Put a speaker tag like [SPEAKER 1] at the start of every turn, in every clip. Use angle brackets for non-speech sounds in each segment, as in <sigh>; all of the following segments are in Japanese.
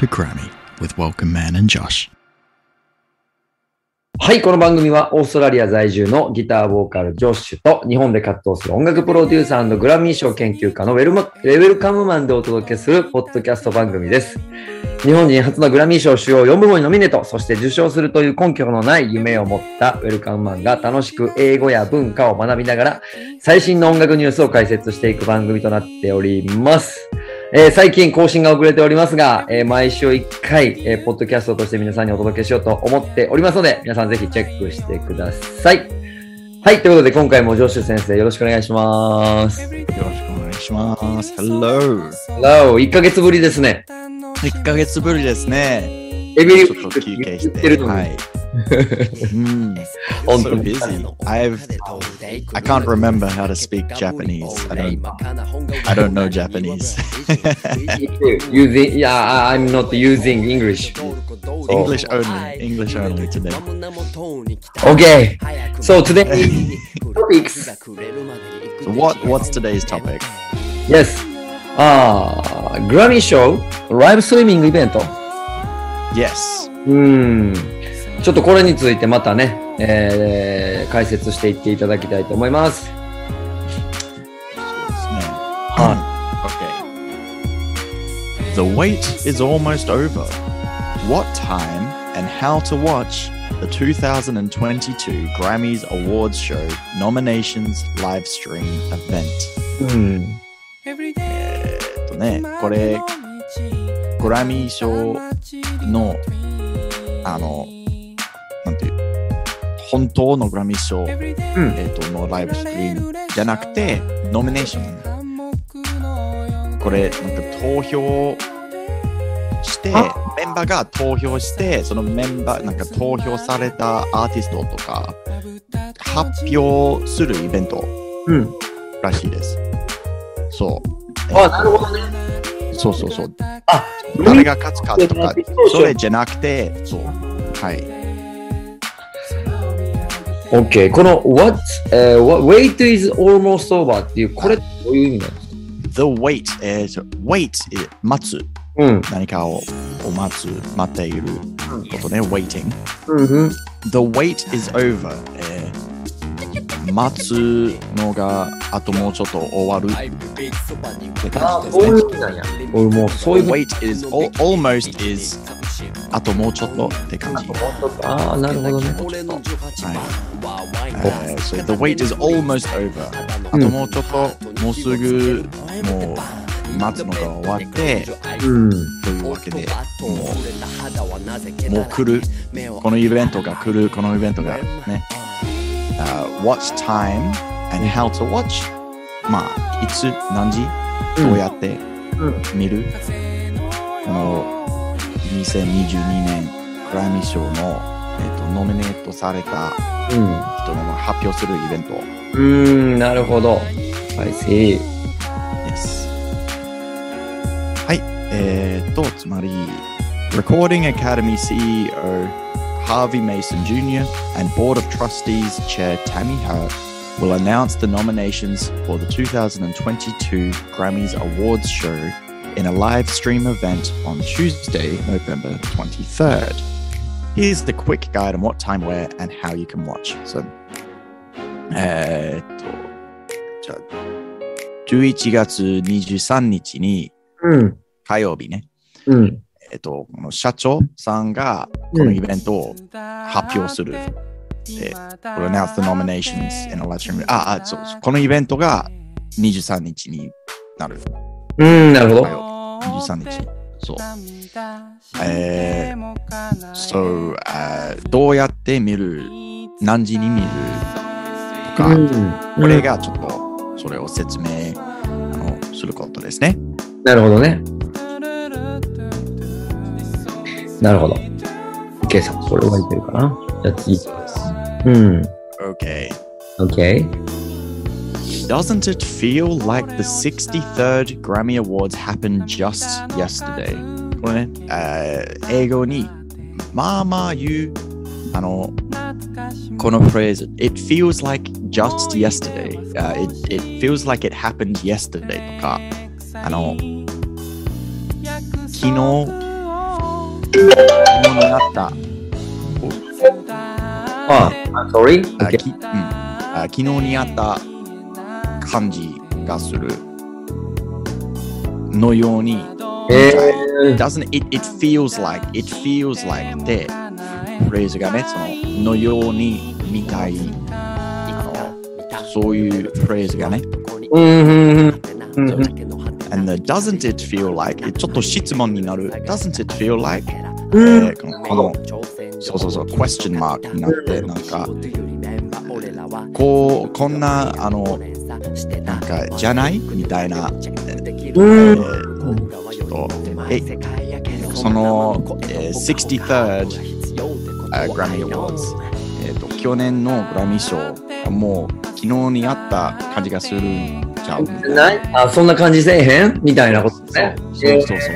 [SPEAKER 1] to Grammy with Welcome Man and Josh.
[SPEAKER 2] はい、この番組はオーストラリア在住のギターボーカルジョッシュと日本で活動する音楽プロデューサーグラミー賞研究家のウェルマウェルカムマンでお届けするポッドキャスト番組です。日本人初のグラミー賞主要4部門にノミネート、そして受賞するという根拠のない夢を持ったウェルカムマンが楽しく英語や文化を学びながら最新の音楽ニュースを解説していく番組となっております。えー最近更新が遅れておりますが、えー毎週1回、えーポッドキャストとして皆さんにお届けしようと思っておりますので、皆さんぜひチェックしてください。はい、ということで今回もジョッシュ先生よろしくお願いします。
[SPEAKER 1] よろしくお願いします。Hello!
[SPEAKER 2] Hello! 1ヶ月ぶりですね。
[SPEAKER 1] 1ヶ月ぶりですね。
[SPEAKER 2] エビリ
[SPEAKER 1] ちょっと休憩して。
[SPEAKER 2] 言ってるのに
[SPEAKER 1] はい。うん。
[SPEAKER 2] 本
[SPEAKER 1] So
[SPEAKER 2] 当に
[SPEAKER 1] busy. I've I can't remember how to speak Japanese. I don't I don't know Japanese.
[SPEAKER 2] using, yeah, I'm not using English.
[SPEAKER 1] English only. English only today.
[SPEAKER 2] Okay. So today topics.
[SPEAKER 1] So what what's today's topic?
[SPEAKER 2] Yes. あー、グラミー賞ライブストリーミングイベント。
[SPEAKER 1] Yes.
[SPEAKER 2] うん。ちょっとこれについてまたね、えー解説していっていただきたいと思います。
[SPEAKER 1] Okay. The wait is almost over. What time and how to watch the 2022 Grammys Awards Show nominations live stream event.
[SPEAKER 2] うん。
[SPEAKER 1] えーっとね、これ、グラミー賞の、あの、本当のグラミー賞、えーっと、のライブストリームじゃなくて、ノミネーション。これ、なんか投票して、
[SPEAKER 2] あ
[SPEAKER 1] メンバーが投票して、そのメンバー、なんか投票されたアーティストとか、発表するイベント
[SPEAKER 2] うん。
[SPEAKER 1] らしいです。そう。
[SPEAKER 2] あ、なるほどね。
[SPEAKER 1] そうそうそう。
[SPEAKER 2] あ、
[SPEAKER 1] 誰が勝つかとかそれじゃなくて、そう。はい。
[SPEAKER 2] OK。この What,、えー what wait is almost over? っていう、これどういう意味なんですか
[SPEAKER 1] ？The wait, えー、wait, えー待つ。
[SPEAKER 2] うん。
[SPEAKER 1] 何かをを待つ、待っていることね、waiting.
[SPEAKER 2] うん。
[SPEAKER 1] The wait is over. えー待つのがあともうちょっと終わるって
[SPEAKER 2] あ
[SPEAKER 1] 感じですね
[SPEAKER 2] そういう。意味なんや。俺もうそういう
[SPEAKER 1] The wait is al- almost is あともうちょっとって感じ。
[SPEAKER 2] ああ、なるほどね。
[SPEAKER 1] えー so the wait is almost over. あともうちょっと、もうすぐ、もう待つのが終わって、
[SPEAKER 2] うん。
[SPEAKER 1] というわけで、もう、もう来る、このイベントが来る、このイベントがね、uh, Watch time and how to watch まあ、いつ、何時、どうやって
[SPEAKER 2] うん
[SPEAKER 1] 見る、この2022年グラミー賞の、えー、とノミネートされた
[SPEAKER 2] うん。
[SPEAKER 1] 人の発表するイベント
[SPEAKER 2] うーん、なるほど。I see.
[SPEAKER 1] です。はい。えー、っと、つまり、Recording Academy CEO Harvey Mason Jr. and Board of Trustees Chair Tammy Hurt will announce the nominations for the 2022 Grammys Awards show in a live stream event on Tuesday, November 23rd. Here's the quick guide on what time, where, and how you can watch. So, えーっと、じゃあ、11月23日に
[SPEAKER 2] うん。
[SPEAKER 1] 火曜日ね、
[SPEAKER 2] うん。
[SPEAKER 1] えっと、この社長さんがこのイベントを発表する。で、これ announce the nominations in a live stream. あ、あ、そうそうこのイベントが23日になる。
[SPEAKER 2] うん、なるほど。
[SPEAKER 1] 火曜23日。そう。えー、そう、どうやって見る何時に見るとか、
[SPEAKER 2] うん。
[SPEAKER 1] これがちょっとそれを説明あのすることですね。
[SPEAKER 2] なるほどね。なるほど。OK さん、これはいけるかな？じゃあ次です。うん。
[SPEAKER 1] Okay.
[SPEAKER 2] OK?
[SPEAKER 1] Doesn't it feel like the 63rd Grammy Awards happened just yesterday? これね、えー英語にまあまあ言うあのこのフレーズ It feels like just yesterday、uh, it, it feels like it happened yesterday とかあの昨日 昨日にあった、
[SPEAKER 2] あ、I'm sorry?
[SPEAKER 1] あ
[SPEAKER 2] Okay.
[SPEAKER 1] きうん、あ昨日にあった 感じがするのように、
[SPEAKER 2] え
[SPEAKER 1] doesn't it, it feels like, it feels like で、フレーズがね、その、のようにみたい、あの、そういうフレーズがね、
[SPEAKER 2] ー、うん
[SPEAKER 1] and the doesn't it feel like, ちょっと質問になる、doesn't it feel like,
[SPEAKER 2] うん。
[SPEAKER 1] えーこのそうそうそう、question mark になって、なんか、こう、こんな、あの、なんか、じゃない？みたいな、えーちょっと、え、その、えー 63rd、uh, Grammy Awards、えっ、と、去年のグラミー賞がもう昨日にあった感じがするんちゃう？
[SPEAKER 2] ない？あ、そんな感じせえへん？みたいなことね。
[SPEAKER 1] そうそうそうそうそう。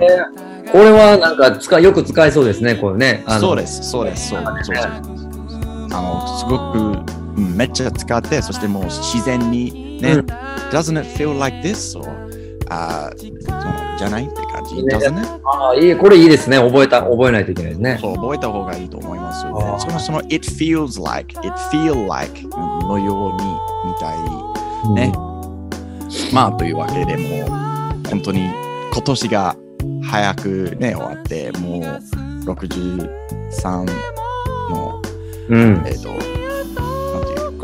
[SPEAKER 2] えーこれはなんか使いよく使えそうですね、これね。あの。
[SPEAKER 1] そうです、そうです、そうそうそう。あの、すごく、うんめっちゃ使って、そしてもう自然にね、
[SPEAKER 2] うん
[SPEAKER 1] doesn't it feel like this? or あじゃないって感じ？
[SPEAKER 2] ね
[SPEAKER 1] doesn't?
[SPEAKER 2] あいい、これいいですね。覚えた、覚えないといけないですね。
[SPEAKER 1] そう、覚えた方がいいと思います。
[SPEAKER 2] あー
[SPEAKER 1] その、その、it feels like, it feel like のように、みたいね。まあ、というわけでもう、本当に今年が早くね、終わって、もう63の、
[SPEAKER 2] うん。
[SPEAKER 1] えっ、と、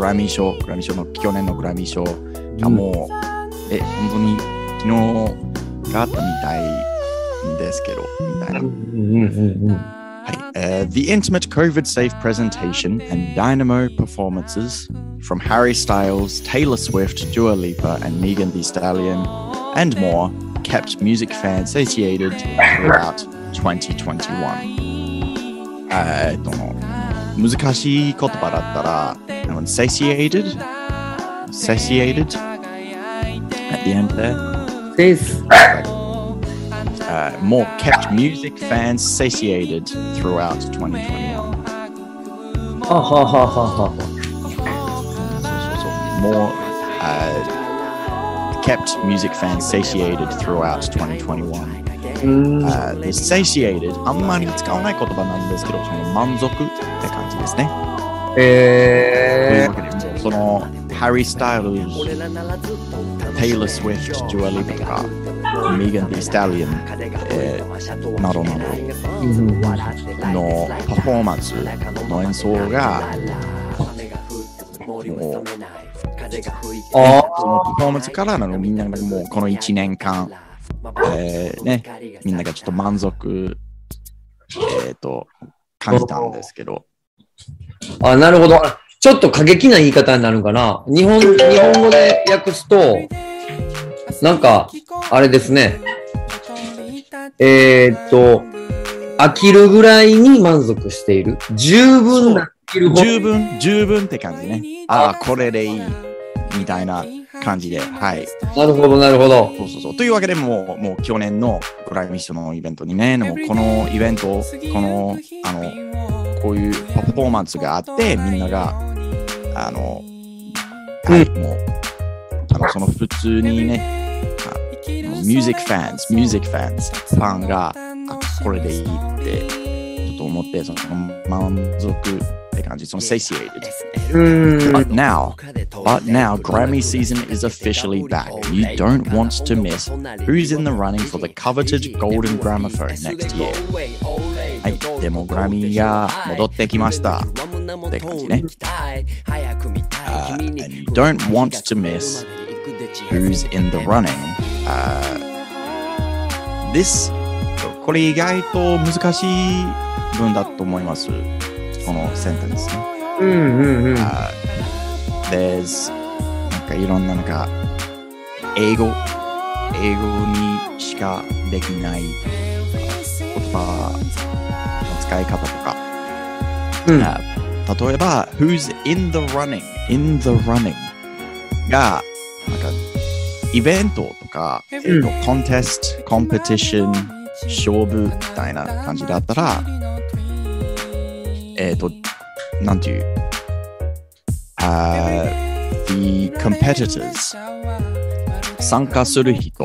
[SPEAKER 1] グラミー賞、グラミー賞の、去年のグラミー賞がもう、え、本当に昨日があったみたいんですけど、みたいな。
[SPEAKER 2] うんうんうんうん。
[SPEAKER 1] Uh, the intimate COVID safe presentation and dynamo performances from Harry Styles, Taylor Swift, Dua Lipa, and Megan Thee Stallion, and more kept music fans satiated throughout 2021. えっと 難しい言葉だったら、あの satiated, satiated at the end there.
[SPEAKER 2] です。
[SPEAKER 1] uh, more kept music fans satiated throughout 2021.
[SPEAKER 2] ははははは。
[SPEAKER 1] So, so, so more uh, kept music fans satiated throughout 2021.
[SPEAKER 2] うん。
[SPEAKER 1] Uh, the satiated あんまり使わない言葉なんですけど、その満足って感じ じ。ですね。という
[SPEAKER 2] え
[SPEAKER 1] わけで、その Harry Styles、Taylor Swift、Dua Lipa とか、Megan Thee Stallion、えーなどなどのパフォーマンスの演奏が、もう、
[SPEAKER 2] あ
[SPEAKER 1] そのパフォーマンスからなのみんながもうこの1年間、えーね、みんながちょっと満足、えー、と感じたんですけど、
[SPEAKER 2] あ、なるほど。ちょっと過激な言い方になるかな。日本、日本語で訳すと、なんか、あれですね。えーっと、飽きるぐらいに満足している。十分な
[SPEAKER 1] 十分、十分って感じね。ああ、これでいい、みたいな感じで、はい。
[SPEAKER 2] なるほど、なるほど。
[SPEAKER 1] そうそうそう。というわけでもう、もう去年のグラミー賞のイベントにね、もうこのイベント、この、あの、こういうパフォーマンスがあって、みんなが、あの、はい、もう、あの、その普通にね、あ music fans、music fans、ファンが、あ、これでいいって、ちょっと思って、その満足って感じ、その satiated。
[SPEAKER 2] うーん。
[SPEAKER 1] But now, but now, Grammy season is officially back. You don't want to miss who's in the running for the coveted Golden Gramophone next year. はい、でもグラミーが戻ってきました。って感じね。Uh, and you don't want to miss who's in the running. Uh, this これ意外と難しい文だと思います。 このセンテンスね。
[SPEAKER 2] うんうんうん。
[SPEAKER 1] uh, there's なんかいろんななんか英語英語にしかできない言葉の使い方とか、
[SPEAKER 2] うん。
[SPEAKER 1] あ例えば Who's in the running? In the running がなんかイベントとか、えっとコンテストコンペティション勝負みたいな感じだったらえっ、となんていう？あー the competitors 参加する人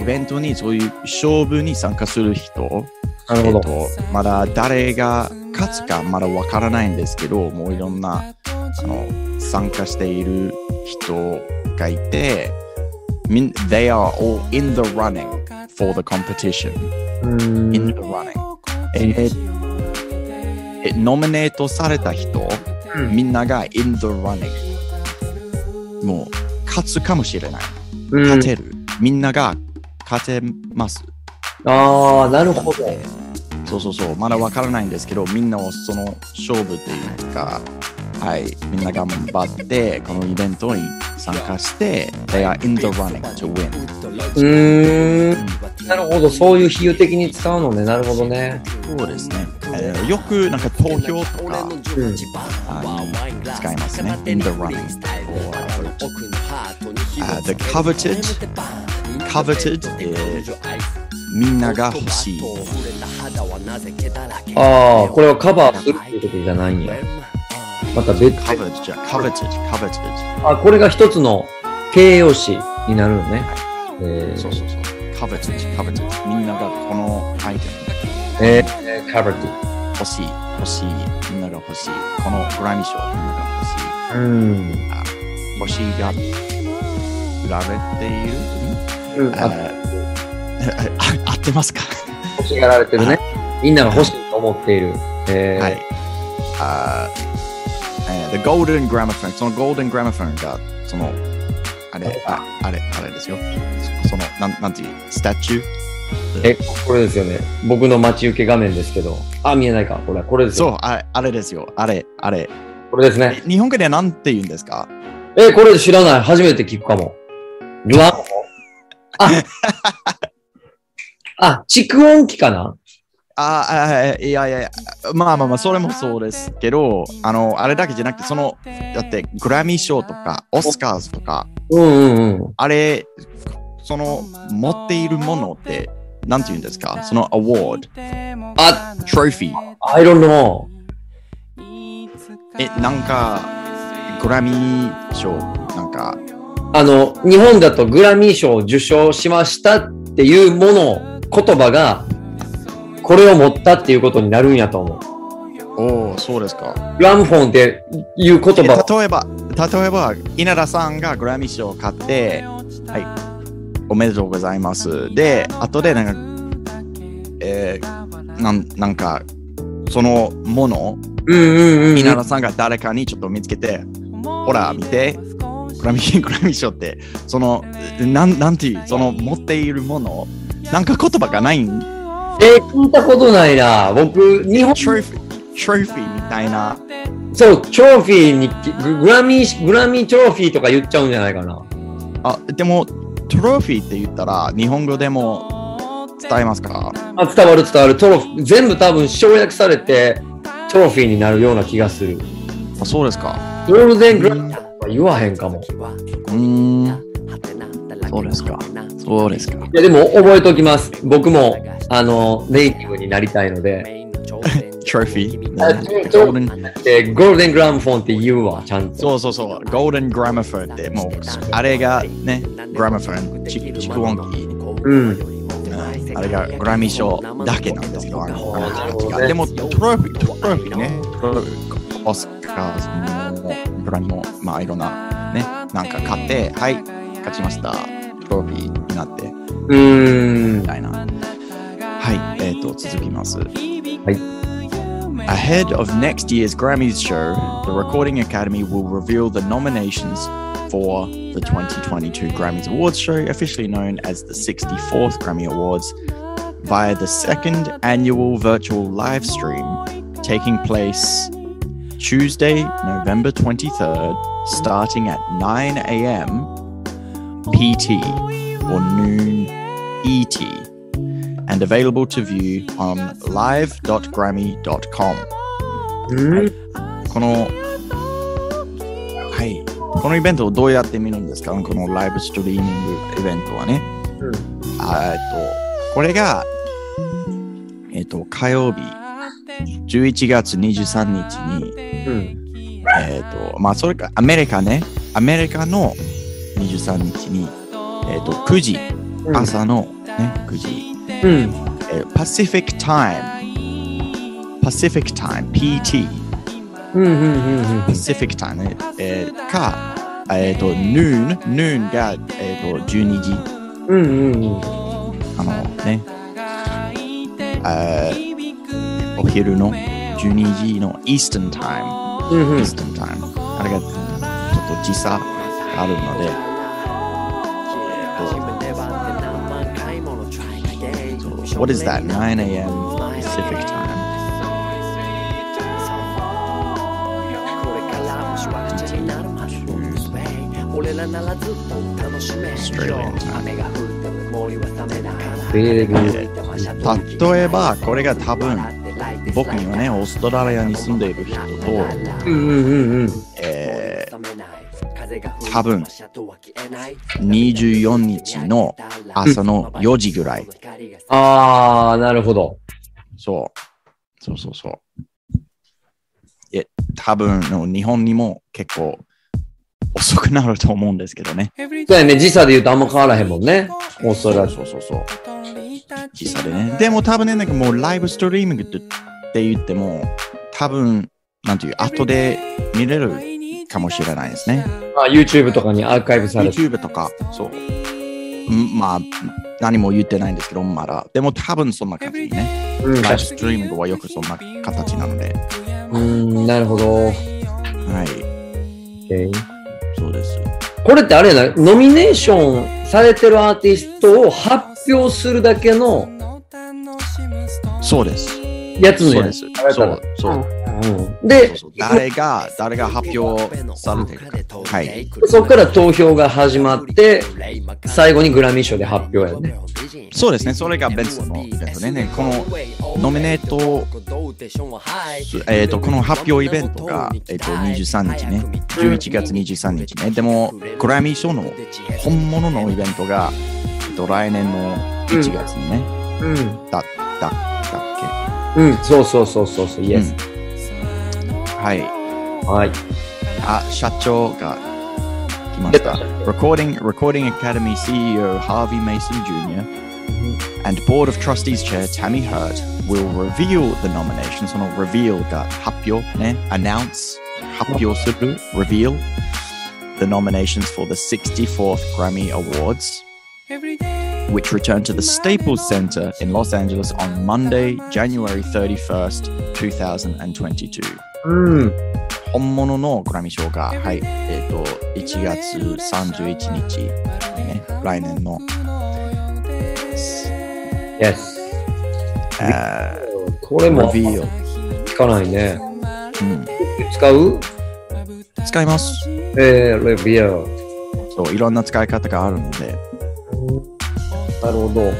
[SPEAKER 1] イベントにそういう勝負に参加する人、
[SPEAKER 2] あ。なるほど。
[SPEAKER 1] えっと、まだ誰が勝つかまだわからないんですけど、もういろんなあの参加している人がいて、みん they are all in the running for the competition. in
[SPEAKER 2] ん
[SPEAKER 1] the running. ええノミネートされた人、
[SPEAKER 2] うん
[SPEAKER 1] みんなが in the running。もう勝つかもしれない。
[SPEAKER 2] うん
[SPEAKER 1] 勝てる。みんなが勝てます。
[SPEAKER 2] ああ、なるほど。
[SPEAKER 1] そうそうそう、まだわからないんですけど、みんなをその勝負というか、はい、みんな頑張って、このイベントに参加して、they are in the running to win。
[SPEAKER 2] うーん。なるほど。そういう比喩的に使うのね。なるほどね。
[SPEAKER 1] そうですね。えーよくなんか投票とか
[SPEAKER 2] うん。
[SPEAKER 1] 使いますね。in the running vote. Uh, the coveted, coveted えーみんなが欲しい。
[SPEAKER 2] ああ、これをカバーするっていうことじゃないんや。また別
[SPEAKER 1] coveted じゃ coveted, coveted。
[SPEAKER 2] あ、これが一つの形容詞になるのね。えー
[SPEAKER 1] そうそうそう。coveted, coveted。みんながこのアイテ
[SPEAKER 2] えー、カバーティ。
[SPEAKER 1] ム欲しい、欲しい、みんなが欲しい。このグラミー賞、みんなが欲しい。
[SPEAKER 2] うん。
[SPEAKER 1] 欲しがられている？
[SPEAKER 2] うん、あ
[SPEAKER 1] ああ <laughs> 合ってますか？
[SPEAKER 2] 欲しがられてるね。みんなが欲しいと思っている。えー
[SPEAKER 1] はい。あ The Golden Gramophone。その Golden Gramophone が、その、あれ、ああれ、あれですよ。そその、なんなんていう、スタチュー
[SPEAKER 2] え、これですよね。僕の待ち受け画面ですけど。あ、見えないか。これ、これですよ。
[SPEAKER 1] そう、あれあれですよ。あれ、あれ。
[SPEAKER 2] これですね。
[SPEAKER 1] 日本語ではなんて言うんですか？
[SPEAKER 2] え、これ知らない。初めて聞くかも。グ <laughs> あ、蓄音機かな？
[SPEAKER 1] ああ、いやいやいや、<laughs> まあまあまあ、それもそうですけど、あの、あれだけじゃなくて、その、だって、グラミー賞とか、オスカーズとか、
[SPEAKER 2] うんうんうん。
[SPEAKER 1] あれ、その、持っているものって、なんて言うんですか？そのアワード、
[SPEAKER 2] あ、
[SPEAKER 1] トロフィー。
[SPEAKER 2] I don't know.
[SPEAKER 1] え、なんか、グラミー賞、なんか、
[SPEAKER 2] あの、日本だとグラミー賞を受賞しましたっていうもの、言葉が、これを持ったっていうことになるんやと思う。
[SPEAKER 1] おお、そうですか。
[SPEAKER 2] グラムフォンっていう言
[SPEAKER 1] え
[SPEAKER 2] 葉。
[SPEAKER 1] 例えば、例えば、稲田さんがグラミー賞を買って、はい、おめでとうございます。で、後で、なんか、えーなんなんか、そのもの、
[SPEAKER 2] うんうんうん。
[SPEAKER 1] 稲田さんが誰かにちょっと見つけて、ほら、見て、グラミー、<laughs> グラミー賞って、その、なんなんていう、その持っているもの、なんか言葉がないん
[SPEAKER 2] えー聞いたことないな。僕、日本、
[SPEAKER 1] トロフィー、トロフィーみたいな。
[SPEAKER 2] そう、トロフィーに、ググラミー、グラミートロフィーとか言っちゃうんじゃないかな。
[SPEAKER 1] あ、でも、トロフィーって言ったら、日本語でも伝えますか？
[SPEAKER 2] あ伝わる伝わる。トロフィー、全部多分省略されて、トロフィーになるような気がする。
[SPEAKER 1] あそうですか。
[SPEAKER 2] ゴールデングラミーとか言わへんかも。
[SPEAKER 1] うーん、そうですか。そうですか。
[SPEAKER 2] いや、でも覚えておきます。僕も、あの、ネイティブになりたいので、
[SPEAKER 1] トロフィー。
[SPEAKER 2] ゴールデングラムフォンって言うわ、ちゃんと。
[SPEAKER 1] そうそうそう。Golden Gramophone って、もう、あれがね、Gramophone、ち蓄音機。
[SPEAKER 2] うん。
[SPEAKER 1] うんあれがグラミー賞だけなんですけど、あの
[SPEAKER 2] なるほどね
[SPEAKER 1] でもトロフィー、トロフィーね、トロフィーオスカーズもグラミーも、まあいろんなね、なんか買って、はい、勝ちました。トロフィーになって、
[SPEAKER 2] うーん
[SPEAKER 1] み。たいな。はい、えっ、と、続きます。
[SPEAKER 2] はい。
[SPEAKER 1] Ahead of next year's Grammys show, the Recording Academy will reveal the nominations for the 2022 Grammys Awards show, officially known as the 64th Grammy Awards, via the second annual virtual live stream taking place Tuesday, November 23rd, starting at 9 a.m. PT or noon ET and available to view on live.grammy.com.
[SPEAKER 2] うん
[SPEAKER 1] この、はい。このイベントをどうやって見るんですか？このライブストリーミングイベントはね。
[SPEAKER 2] うん
[SPEAKER 1] あえっと、これが、えっと、火曜日、11月23日に、
[SPEAKER 2] うん。
[SPEAKER 1] えっと、まあ、それか、アメリカね、アメリカの23日に、えっ、と、9時、
[SPEAKER 2] うん
[SPEAKER 1] 朝の、ね、9時、
[SPEAKER 2] うん。
[SPEAKER 1] えー Pacific Time、Pacific Time、PT、
[SPEAKER 2] うんうんうんうん。
[SPEAKER 1] Pacific Time、ねえーか、えっ、と、Noon、Noon が、えっ、と、12時、
[SPEAKER 2] うんうんうん。
[SPEAKER 1] あのね、あーお昼の12時の Eastern Time、
[SPEAKER 2] うんうん。
[SPEAKER 1] Eastern Time。あれがちょっと時差があるので、So, what is that? 9 a.m. Pacific time. 例えば、これが多分、僕にはね、オーストラリアに住んでいる人と、
[SPEAKER 2] うんうんうんうん。
[SPEAKER 1] えー多分24日の朝の4時ぐらい。
[SPEAKER 2] あー、なるほど。
[SPEAKER 1] そう。そうそうそう。え、多分の日本にも結構遅くなると思うんですけどね。
[SPEAKER 2] そうやね、時差で言うとあんま変わらへんもんね。オーストラリ
[SPEAKER 1] そうそうそう。時差でね。でも多分ね、なんかもうライブストリーミングって言っても、多分、なんていう、後で見れるかもしれないですね。
[SPEAKER 2] ア。あ YouTube とかにアーカイブされて。
[SPEAKER 1] YouTube とか、そう。んまあ、何も言ってないんですけど、まだ。でも多分そんな感じね。
[SPEAKER 2] うん、
[SPEAKER 1] ライブストリーミングはよくそんな形なので。
[SPEAKER 2] に。うん、なるほど。
[SPEAKER 1] はい。
[SPEAKER 2] OK
[SPEAKER 1] そうです。
[SPEAKER 2] これってあれやな、ノミネーションされてるアーティストを発表するだけの
[SPEAKER 1] そうです。
[SPEAKER 2] やつのやつ。
[SPEAKER 1] そうです。そう、
[SPEAKER 2] で
[SPEAKER 1] 誰が、誰が発表されてるか。はい。
[SPEAKER 2] そこから投票が始まって、最後にグラミー賞で発表やね。
[SPEAKER 1] そうですね。それが別のイベントね。ねこのノミネート、えっ、と、この発表イベントが、えっ、と、23日ね。11月23日ね。でも、グラミー賞の本物のイベントが、えっと、来年の1月にね、
[SPEAKER 2] うん。
[SPEAKER 1] だ、だ、だっ
[SPEAKER 2] うん、そうそうそうそうそう、イエス。
[SPEAKER 1] け。はい。
[SPEAKER 2] はい。
[SPEAKER 1] あ、社長が来ました。Recording, Recording Academy CEO Harvey Mason Jr. and Board of Trustees Chair Tammy Hurt will reveal the nomination. その reveal が発表ね。announce 発表する reveal the nominations for the 64th Grammy Awards. Which return to the Staples Center in Los Angeles on Monday, January 31st, 2022.
[SPEAKER 2] うん。
[SPEAKER 1] 本物のグラミー賞が、はい、えっ、と、1月31日、ね、来年の、
[SPEAKER 2] イエス。
[SPEAKER 1] あ
[SPEAKER 2] これも聞かないね。
[SPEAKER 1] うん、
[SPEAKER 2] 使う
[SPEAKER 1] 使います。
[SPEAKER 2] えー、レビュー。
[SPEAKER 1] そう、いろんな使い方があるので、
[SPEAKER 2] なるほど。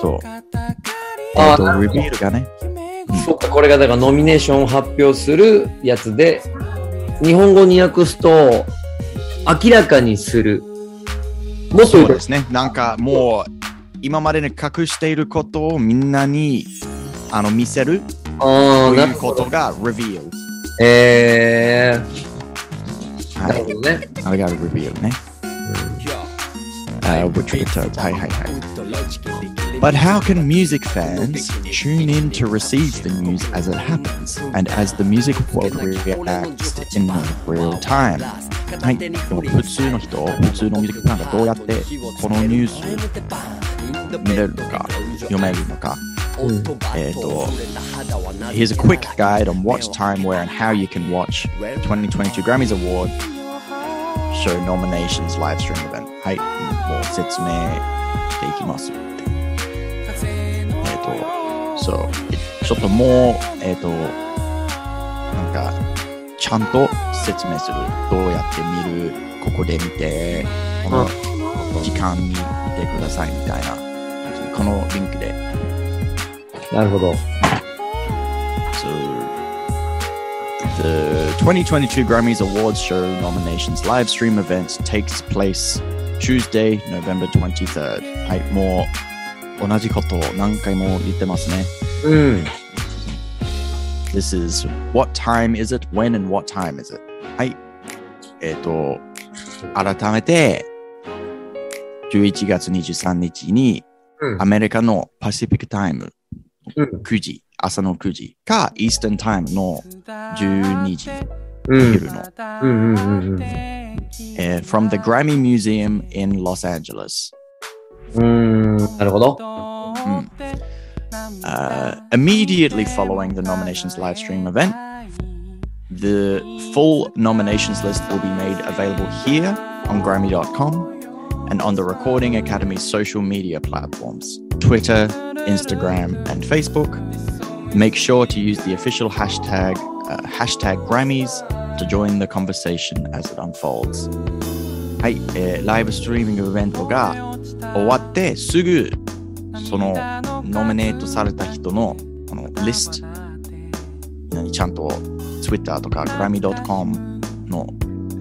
[SPEAKER 1] そう。
[SPEAKER 2] あ
[SPEAKER 1] えっ、と、レビューがね、
[SPEAKER 2] そっか、これがだからノミネーションを発表するやつで、日本語に訳すと、明らかにする。もっと
[SPEAKER 1] そうですね。なんかもう、今までに隠していることをみんなにあの見せる
[SPEAKER 2] あ
[SPEAKER 1] と
[SPEAKER 2] あ、ないる
[SPEAKER 1] う。ことが reveal。
[SPEAKER 2] えー、な
[SPEAKER 1] はい。
[SPEAKER 2] るほどね。
[SPEAKER 1] あれが reveal ね。Uh, which returns. はいはいはい。But how can music fans tune in to receive the news as it happens and as the music world reacts in real time? はい。でも普通の人、普通のミュージックファンがどうやってこのニュース見れるのか、読めるのか。
[SPEAKER 2] うん
[SPEAKER 1] えっと、Here's a quick guide on watch time, where and how you can watch 2022 Grammys Award show nominations live stream event. はい。もう説明し ていきます。えっ、と、そう。ちょっともう、えっ、と、なんか、ちゃんと説明する。どうやって見る、ここで見て、この時間に見てくださいみたいな。このリンクで。
[SPEAKER 2] なるほど。
[SPEAKER 1] So, the 2022 Grammys Awards show nominations live stream event takes place Tuesday, November 23rd. はい、もう同じことを何回も言ってますね。
[SPEAKER 2] うん。
[SPEAKER 1] This is what time is it, when and what time is it? はい。えっ、と、改めて、11月23日に
[SPEAKER 2] うん
[SPEAKER 1] アメリカのパシフィックタイム
[SPEAKER 2] うん
[SPEAKER 1] 9時、朝の9時か、イースタンタイムの12時、
[SPEAKER 2] うん
[SPEAKER 1] 昼の、
[SPEAKER 2] うんうんうんうん。
[SPEAKER 1] えー from the Grammy Museum in Los Angeles.
[SPEAKER 2] うーん、なるほど。
[SPEAKER 1] Mm. Uh, immediately following the nominations live stream event, the full nominations list will be made available here on Grammy.com and on the Recording Academy's social media platforms Twitter, Instagram, and Facebook. Make sure to use the official hashtag, uh, hashtag Grammys to join the conversation as it unfolds. はい、えーライブストリーミングイベントが終わってすぐそのノミネートされた人のこのリスト何ちゃんと Twitter とか Grammy.com の、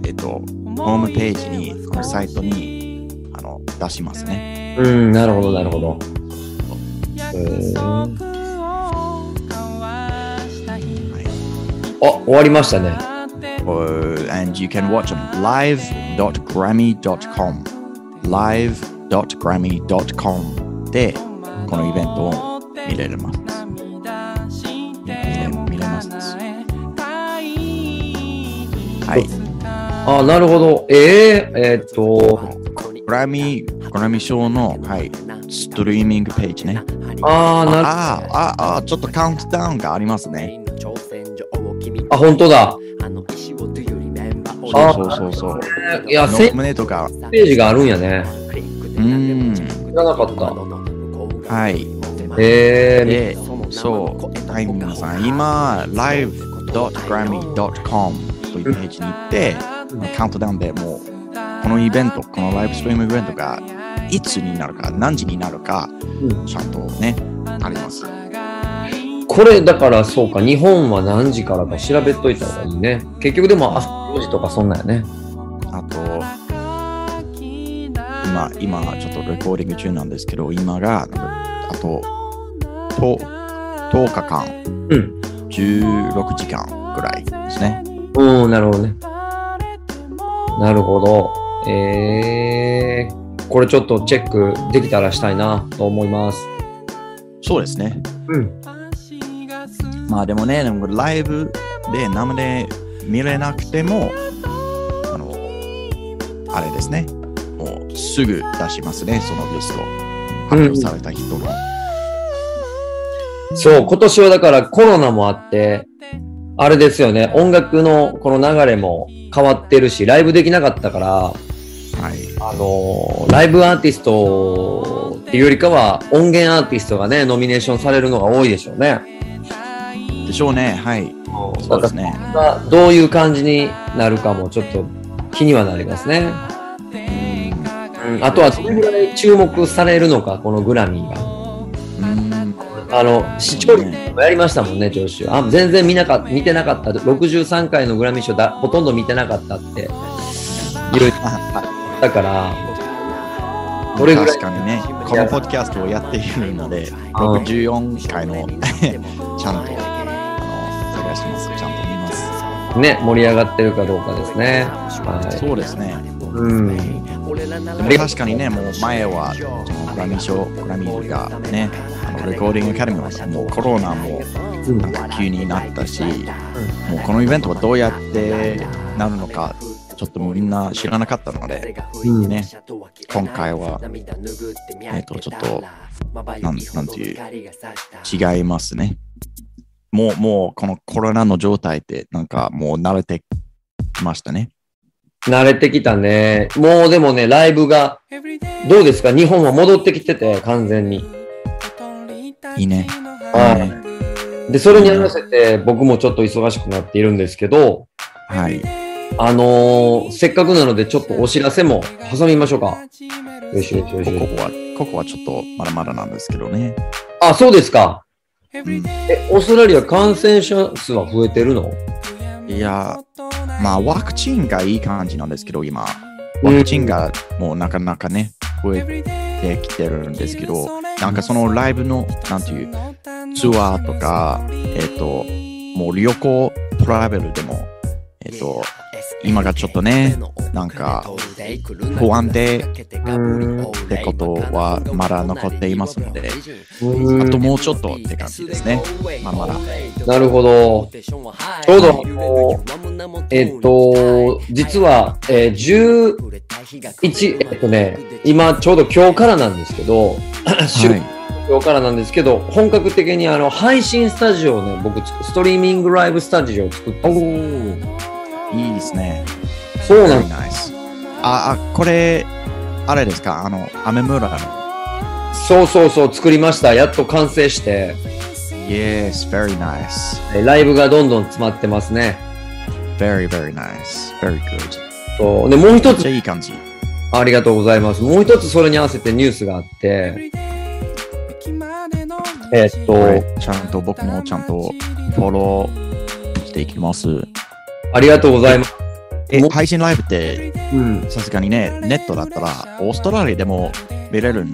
[SPEAKER 1] えっとホームページにこのサイトにあの出しますね。
[SPEAKER 2] うん、なるほど、なるほど。へーあ、終わりましたね。
[SPEAKER 1] Uh, and you can watch live.grammy.com live.grammy.com でこのイベントを見れます。見れ見れます。はい。
[SPEAKER 2] あ、なるほど。えー、えーっと、
[SPEAKER 1] グラミー、グラミー賞の、はい、ストリーミングページね。
[SPEAKER 2] あー、なる
[SPEAKER 1] あーあー、あーちょっとカウントダウンがありますね。
[SPEAKER 2] あ、本当だ。
[SPEAKER 1] そうそうそうそう。
[SPEAKER 2] いや、
[SPEAKER 1] ノ
[SPEAKER 2] セ
[SPEAKER 1] ミネートが、
[SPEAKER 2] ページがあるんやね。
[SPEAKER 1] うん、
[SPEAKER 2] 知らなかった。
[SPEAKER 1] はい。
[SPEAKER 2] えー、
[SPEAKER 1] で、そう、はい、皆さん、今、live.grammy.com というページに行って、カウントダウンでもう、このイベント、このライブストリームイベントが、いつになるか、何時になるか、
[SPEAKER 2] うん
[SPEAKER 1] ちゃんとね、あります。
[SPEAKER 2] これだからそうか、日本は何時からか調べといた方がいいね。結局でも朝4時とかそんなんやね。
[SPEAKER 1] あと、今、今、ちょっとレコーディング中なんですけど、今が、あと、と10日間、
[SPEAKER 2] うん。
[SPEAKER 1] 16時間ぐらいですね。
[SPEAKER 2] うん、なるほどね。なるほど。えー、これちょっとチェックできたらしたいなと思います。
[SPEAKER 1] そうですね。
[SPEAKER 2] うん。
[SPEAKER 1] まあでもね、でもライブで生で見れなくても、あの、あれですね。もうすぐ出しますね、そのリスト。発表された人の。
[SPEAKER 2] そう、今年はだからコロナもあって、あれですよね、音楽のこの流れも変わってるし、ライブできなかったから、
[SPEAKER 1] はい。
[SPEAKER 2] あのーライブアーティストっていうよりかは音源アーティストがね、ノミネーションされるのが多いでしょうね。
[SPEAKER 1] でしょうね。はい。そうですね。
[SPEAKER 2] まあどういう感じになるかもちょっと気にはなりますね。うん、あとはどれぐらい注目されるのか、このグラミーが。
[SPEAKER 1] うん。
[SPEAKER 2] あの、視聴率もやりましたもんね、聴取。あ、全然見なか見てなかった。63回のグラミー賞だ、ほとんど見てなかったって言ったから、どれぐらい
[SPEAKER 1] 確かにね、このポッドキャストをやっているので、64回の <laughs> ちゃんとあ
[SPEAKER 2] ね、盛り上がってるかどうかですね。は
[SPEAKER 1] そうですね。
[SPEAKER 2] い。うん。
[SPEAKER 1] 確かにね、もう前はそのグラミー賞、グラミーがね、あのレコーディングアカデミーはもうコロナも
[SPEAKER 2] うん
[SPEAKER 1] なんか急になったし、もうこのイベントはどうやってなるのか、ちょっとみんな知らなかったので、
[SPEAKER 2] うん
[SPEAKER 1] ね、今回は、えっ、と、ちょっと、なんなんていう、違いますね。もう、もう、このコロナの状態って、なんかもう慣れてきましたね。
[SPEAKER 2] 慣れてきたね。もうでもね、ライブが、どうですか？日本は戻ってきてて、完全に。
[SPEAKER 1] いいね。
[SPEAKER 2] はい。で、それに合わせて、僕もちょっと忙しくなっているんですけど、
[SPEAKER 1] はい。
[SPEAKER 2] あのーせっかくなので、ちょっとお知らせも挟みましょうか。よしよしよし。
[SPEAKER 1] ここは、ここはちょっとまだまだなんですけどね。
[SPEAKER 2] あ、そうですか。
[SPEAKER 1] うん。
[SPEAKER 2] え、オーストラリア感染者数は増えてるの？
[SPEAKER 1] いや、まあ、ワクチンがいい感じなんですけど、今。ワクチンがもうなかなかね、増えてきてるんですけど、なんかそのライブの、なんていう、ツアーとか、えっ、と、もう旅行、トラベルでも、えっ、と、今がちょっとね、なんか不安定
[SPEAKER 2] うん
[SPEAKER 1] ってことはまだ残っていますので、
[SPEAKER 2] うん
[SPEAKER 1] あともうちょっとって感じですね。まあ、まだ。
[SPEAKER 2] なるほど。ちょうど、えっと、実は、えー、11、えっとね、今ちょうど今日からなんですけど、
[SPEAKER 1] はい。
[SPEAKER 2] 今日からなんですけど、本格的にあの配信スタジオをね、僕、ストリーミングライブスタジオを作ったんです
[SPEAKER 1] いいですね。
[SPEAKER 2] そうなん
[SPEAKER 1] Very nice あ、あ、これ、あれですか？あの、アメ村の。
[SPEAKER 2] そうそうそう、作りました。やっと完成して、
[SPEAKER 1] Yes, very nice.
[SPEAKER 2] えライブがどんどん詰まってますね。
[SPEAKER 1] Very, very nice. Very good.
[SPEAKER 2] そうで、もう一つ
[SPEAKER 1] いい感じ。
[SPEAKER 2] ありがとうございます。もう一つそれに合わせてニュースがあって、えっと、
[SPEAKER 1] はいちゃんと僕もちゃんとフォローしていきます。
[SPEAKER 2] ありがとうございます。
[SPEAKER 1] え、
[SPEAKER 2] も
[SPEAKER 1] 配信ライブって
[SPEAKER 2] うん。
[SPEAKER 1] さすがにね、ネットだったらオーストラリアでも見れるん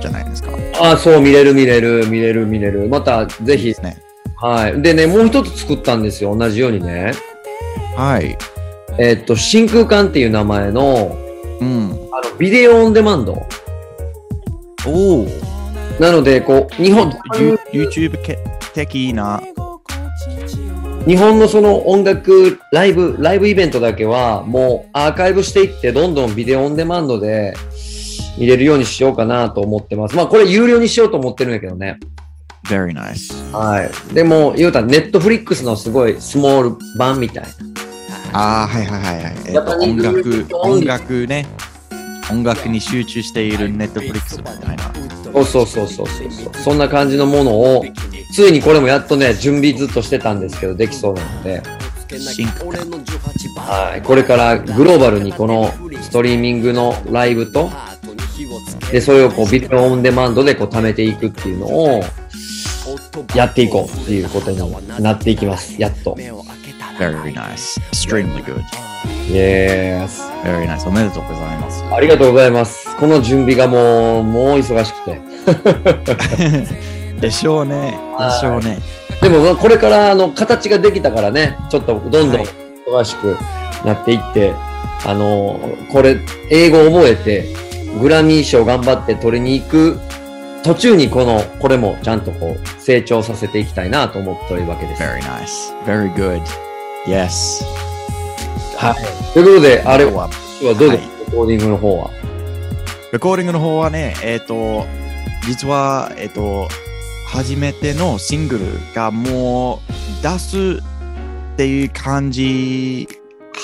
[SPEAKER 1] じゃないですか？
[SPEAKER 2] あ、そう、見れる見れる、見れる見れる。また、ぜひ
[SPEAKER 1] で、すね。
[SPEAKER 2] はい。でね、もう一つ作ったんですよ。同じようにね。
[SPEAKER 1] はい。
[SPEAKER 2] えっと、真空管っていう名前の、
[SPEAKER 1] うん。
[SPEAKER 2] あの、ビデオオンデマンド。
[SPEAKER 1] おお。
[SPEAKER 2] なので、こう、日本、
[SPEAKER 1] YouTube け的な。
[SPEAKER 2] 日本のその音楽、ライブ、ライブイベントだけは、もうアーカイブしていって、どんどんビデオオンデマンドで入れるようにしようかなと思ってます。まあ、これ有料にしようと思ってるんだけどね。
[SPEAKER 1] Very nice.
[SPEAKER 2] はい。でも、言うたら、ネットフリックスのすごいスモール版みたいな。
[SPEAKER 1] ああ、はいはいはいはい。えっと、音楽、音楽ね。音楽に集中しているネットフリックスみたいな。
[SPEAKER 2] そうそうそうそうそう。そんな感じのものを、ついにこれもやっとね、準備ずっとしてたんですけど、できそうなので、
[SPEAKER 1] シンク感
[SPEAKER 2] はい。これからグローバルにこのストリーミングのライブと、で、それをこうビデオオンデマンドでこう貯めていくっていうのをやっていこうっていうことになっていきます。やっと。
[SPEAKER 1] Very nice. Extremely good.
[SPEAKER 2] Yes.
[SPEAKER 1] Very nice. おめでとうございます。
[SPEAKER 2] ありがとうございます。この準備がもう、もう忙しくて。<laughs>
[SPEAKER 1] でしょうね。でしょうね。
[SPEAKER 2] でもまあこれからあの形ができたからね、ちょっとどんどん
[SPEAKER 1] はい
[SPEAKER 2] 忙しくなっていって、あの、これ、英語を覚えて、グラミー賞頑張って取りに行く途中にこの、これもちゃんとこう、成長させていきたいなと思っておるわけです。
[SPEAKER 1] Very nice. Very good. Yes.
[SPEAKER 2] はい。ということで、あれは、
[SPEAKER 1] 今日は
[SPEAKER 2] どうです
[SPEAKER 1] は
[SPEAKER 2] か、レコーディングの方は。
[SPEAKER 1] レコーディングの方はね、えっ、と、実は、えっ、と、初めてのシングルがもう出すっていう感じ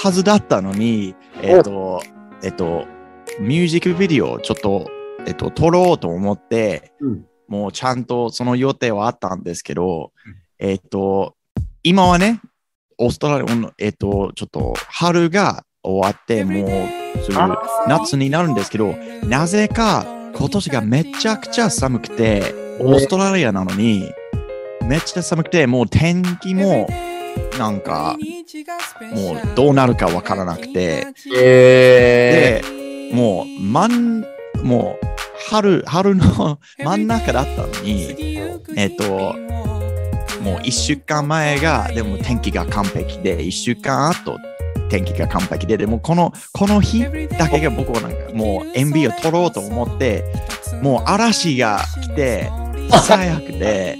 [SPEAKER 1] はずだったのに、えっ、と、えっ、と、ミュージックビデオをちょっと、えっ、と、撮ろうと思って、
[SPEAKER 2] うん。
[SPEAKER 1] もうちゃんとその予定はあったんですけど、えっ、と、今はね、オーストラリアの、えっ、と、ちょっと春が終わって、もうすぐ夏になるんですけど、なぜか今年がめちゃくちゃ寒くて、オーストラリアなのに、めっちゃ寒くて、もう天気もなんか、もうどうなるかわからなくて、
[SPEAKER 2] え
[SPEAKER 1] で、もう、まん、もう、春、春の真ん中だったのに、えっ、と、もう一週間前が、でも天気が完璧で、一週間後、天気が完璧で、でもこの、この日だけが僕はなんか、もう MB を取ろうと思って、もう嵐が来て、最悪で、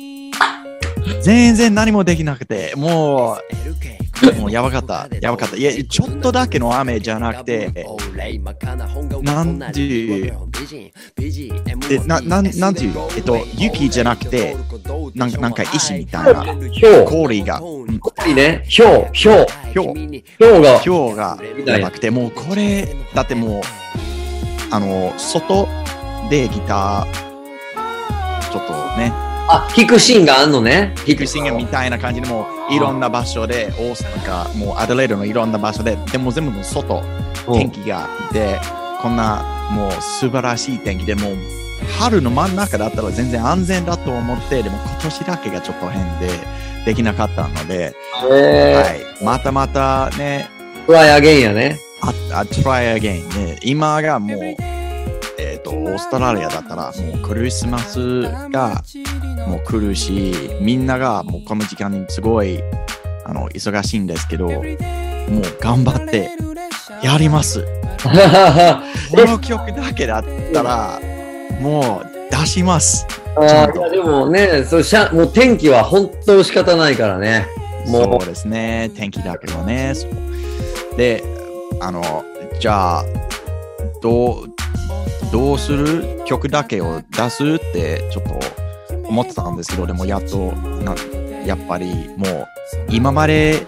[SPEAKER 1] 全然何もできなくて、もう、もうやばかった、やばかった。いや、ちょっとだけの雨じゃなくて、なんていう、えななんなんていう、えっと、雪じゃなくて、なんかなんか石みたいな。氷が、うん、
[SPEAKER 2] 氷ね。ひょう、ひょう。
[SPEAKER 1] ひょう、
[SPEAKER 2] ひょうが。
[SPEAKER 1] ひょうがやばくて、もうこれ、だってもう、あの、外でギター、ちょっとね、
[SPEAKER 2] あ、弾くシーンがあんのね。
[SPEAKER 1] ヒクシングみたいな感じでもういろんな場所で、大阪、もうアドレードのいろんな場所で、でも全部の外、天気がいて、こんなもう素晴らしい天気でもう春の真ん中だったら全然安全だと思って、でも今年だけがちょっと変でできなかったので、
[SPEAKER 2] え
[SPEAKER 1] はい、またまたね、
[SPEAKER 2] ー、トライアゲインやね。
[SPEAKER 1] あ、あ、try again ね、今がもう、と、オーストラリアだったらもうクリスマスがもう来るし、みんながもうこの時間にすごいあの忙しいんですけど、もう頑張ってやります。<laughs> この曲だけだったら、もう出します。
[SPEAKER 2] あでもね、そうしゃもう天気は本当仕方ないからね。も
[SPEAKER 1] そうですね。天気だけどね。で、あの、じゃあ、どう、どうする曲だけを出すってちょっと思ってたんですけど、でもやっと、なやっぱりもう今まで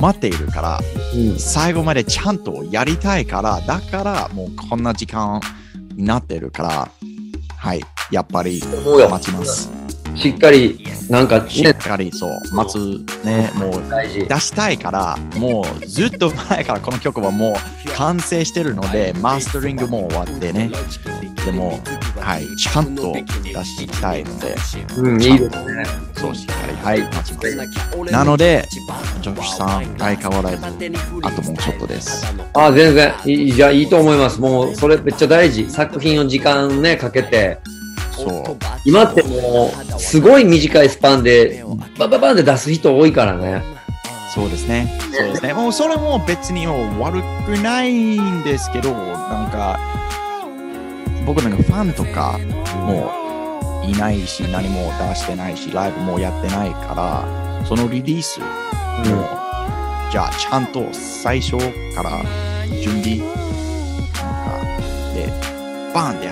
[SPEAKER 1] 待っているから、
[SPEAKER 2] う、うん
[SPEAKER 1] 最後までちゃんとやりたいから、だからもうこんな時間になってるから、はい、やっぱり待ちます。
[SPEAKER 2] しっかり、なんか
[SPEAKER 1] しっ
[SPEAKER 2] ね、
[SPEAKER 1] かりそう、待つね、もう。出したいから、もうずっと前からこの曲はもう完成してるので、マスタリングも終わってね、でも、はい、ちゃんと出したいので、
[SPEAKER 2] うん、いいですね。
[SPEAKER 1] そうしっかり、はい、待ちます。なので、ジョッシュさん、相変わらず、あともうちょっとです。
[SPEAKER 2] あ、全然いい、じゃあいいと思います。もう、それめっちゃ大事。作品を時間ね、かけて。
[SPEAKER 1] そう。
[SPEAKER 2] 今ってもう、すごい短いスパンで、バババンで出す人多いからね。
[SPEAKER 1] そうですね。そうですね。もうそれも別にもう悪くないんですけど、なんか、僕なんかファンとかもういないし、何も出してないし、ライブもやってないから、そのリリースも、じゃあちゃんと最初から準備、なんか、で、バーンで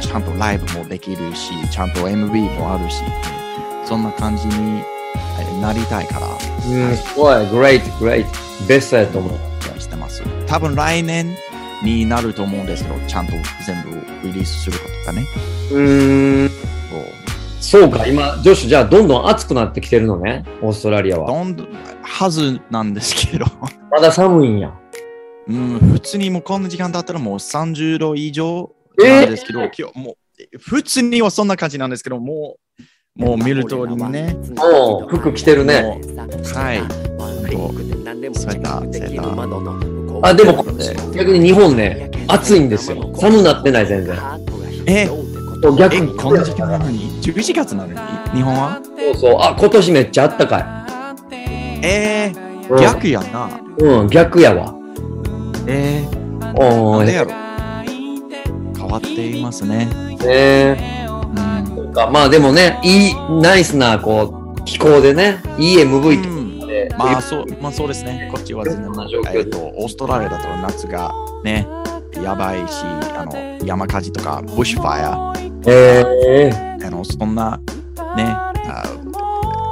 [SPEAKER 1] ちゃんとライブもできるし、ちゃんと MV もあるし、そんな感じにえなりたいから、
[SPEAKER 2] うん、すごい、great, great. ベストやと思う。
[SPEAKER 1] してます。多分来年になると思うんですけど、ちゃんと全部リリースすることがね。
[SPEAKER 2] うーん。
[SPEAKER 1] そう
[SPEAKER 2] そうか、今、ジョシュ、じゃあどんどん暑くなってきてるのね、オーストラリアは。
[SPEAKER 1] どんどんはずなんですけど、
[SPEAKER 2] まだ寒いんや。
[SPEAKER 1] うん、普通にもうこんな時間だったらもう30度以上なんですけど、今日もう普通にはそんな感じなんですけど、もう、もう見る通りにね、
[SPEAKER 2] もう服着てるね。
[SPEAKER 1] はい、そういったセーター
[SPEAKER 2] あ、でも、逆に日本ね、暑いんですよ。寒なってない、全然。
[SPEAKER 1] え、え、
[SPEAKER 2] 逆に。
[SPEAKER 1] こんな時間なのに ?11 月なのに？日本は？
[SPEAKER 2] そうそう。あ、今年めっちゃあったか
[SPEAKER 1] え
[SPEAKER 2] い。
[SPEAKER 1] ー、逆やな。
[SPEAKER 2] うん、うん、逆やわ。
[SPEAKER 1] えー、
[SPEAKER 2] おー
[SPEAKER 1] なんでやろ？変わっていますね。
[SPEAKER 2] ね
[SPEAKER 1] うん。
[SPEAKER 2] まあでもね、いい、ナイスな、こう、気候でね、いい MV と
[SPEAKER 1] まあそう、まあそうですね。こっちは全然、えっと、オーストラリアだと夏がね、やばいし、あの、山火事とか、ブッシュファイア、
[SPEAKER 2] え。ー、
[SPEAKER 1] あの、そんな、ね、あ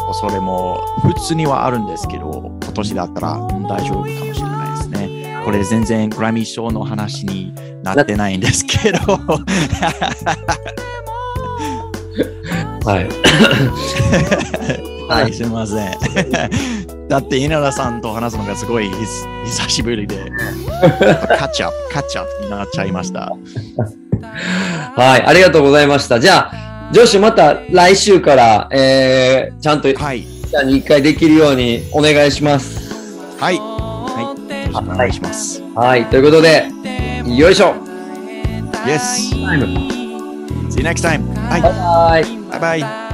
[SPEAKER 1] 恐れも普通にはあるんですけど、今年だったら、うん大丈夫かもしれないですね。これ全然グラミー賞の話になってないんですけど、<laughs>
[SPEAKER 2] はい。<laughs>
[SPEAKER 1] はい、すみません。だって稲田さんと話すのがすごい久久しぶりで、カッチアップ、カッチアップになっちゃいました。
[SPEAKER 2] はい、ありがとうございました。じゃあ、ジョシュまた来週から、えー、ちゃんと、
[SPEAKER 1] はい、
[SPEAKER 2] に一回できるようにお願いします。
[SPEAKER 1] はい、はい、お願いします。
[SPEAKER 2] はい、ということで、よいしょ。
[SPEAKER 1] Yes,
[SPEAKER 2] タイム
[SPEAKER 1] see you next time. はい、
[SPEAKER 2] バイバイ。
[SPEAKER 1] バイバイ。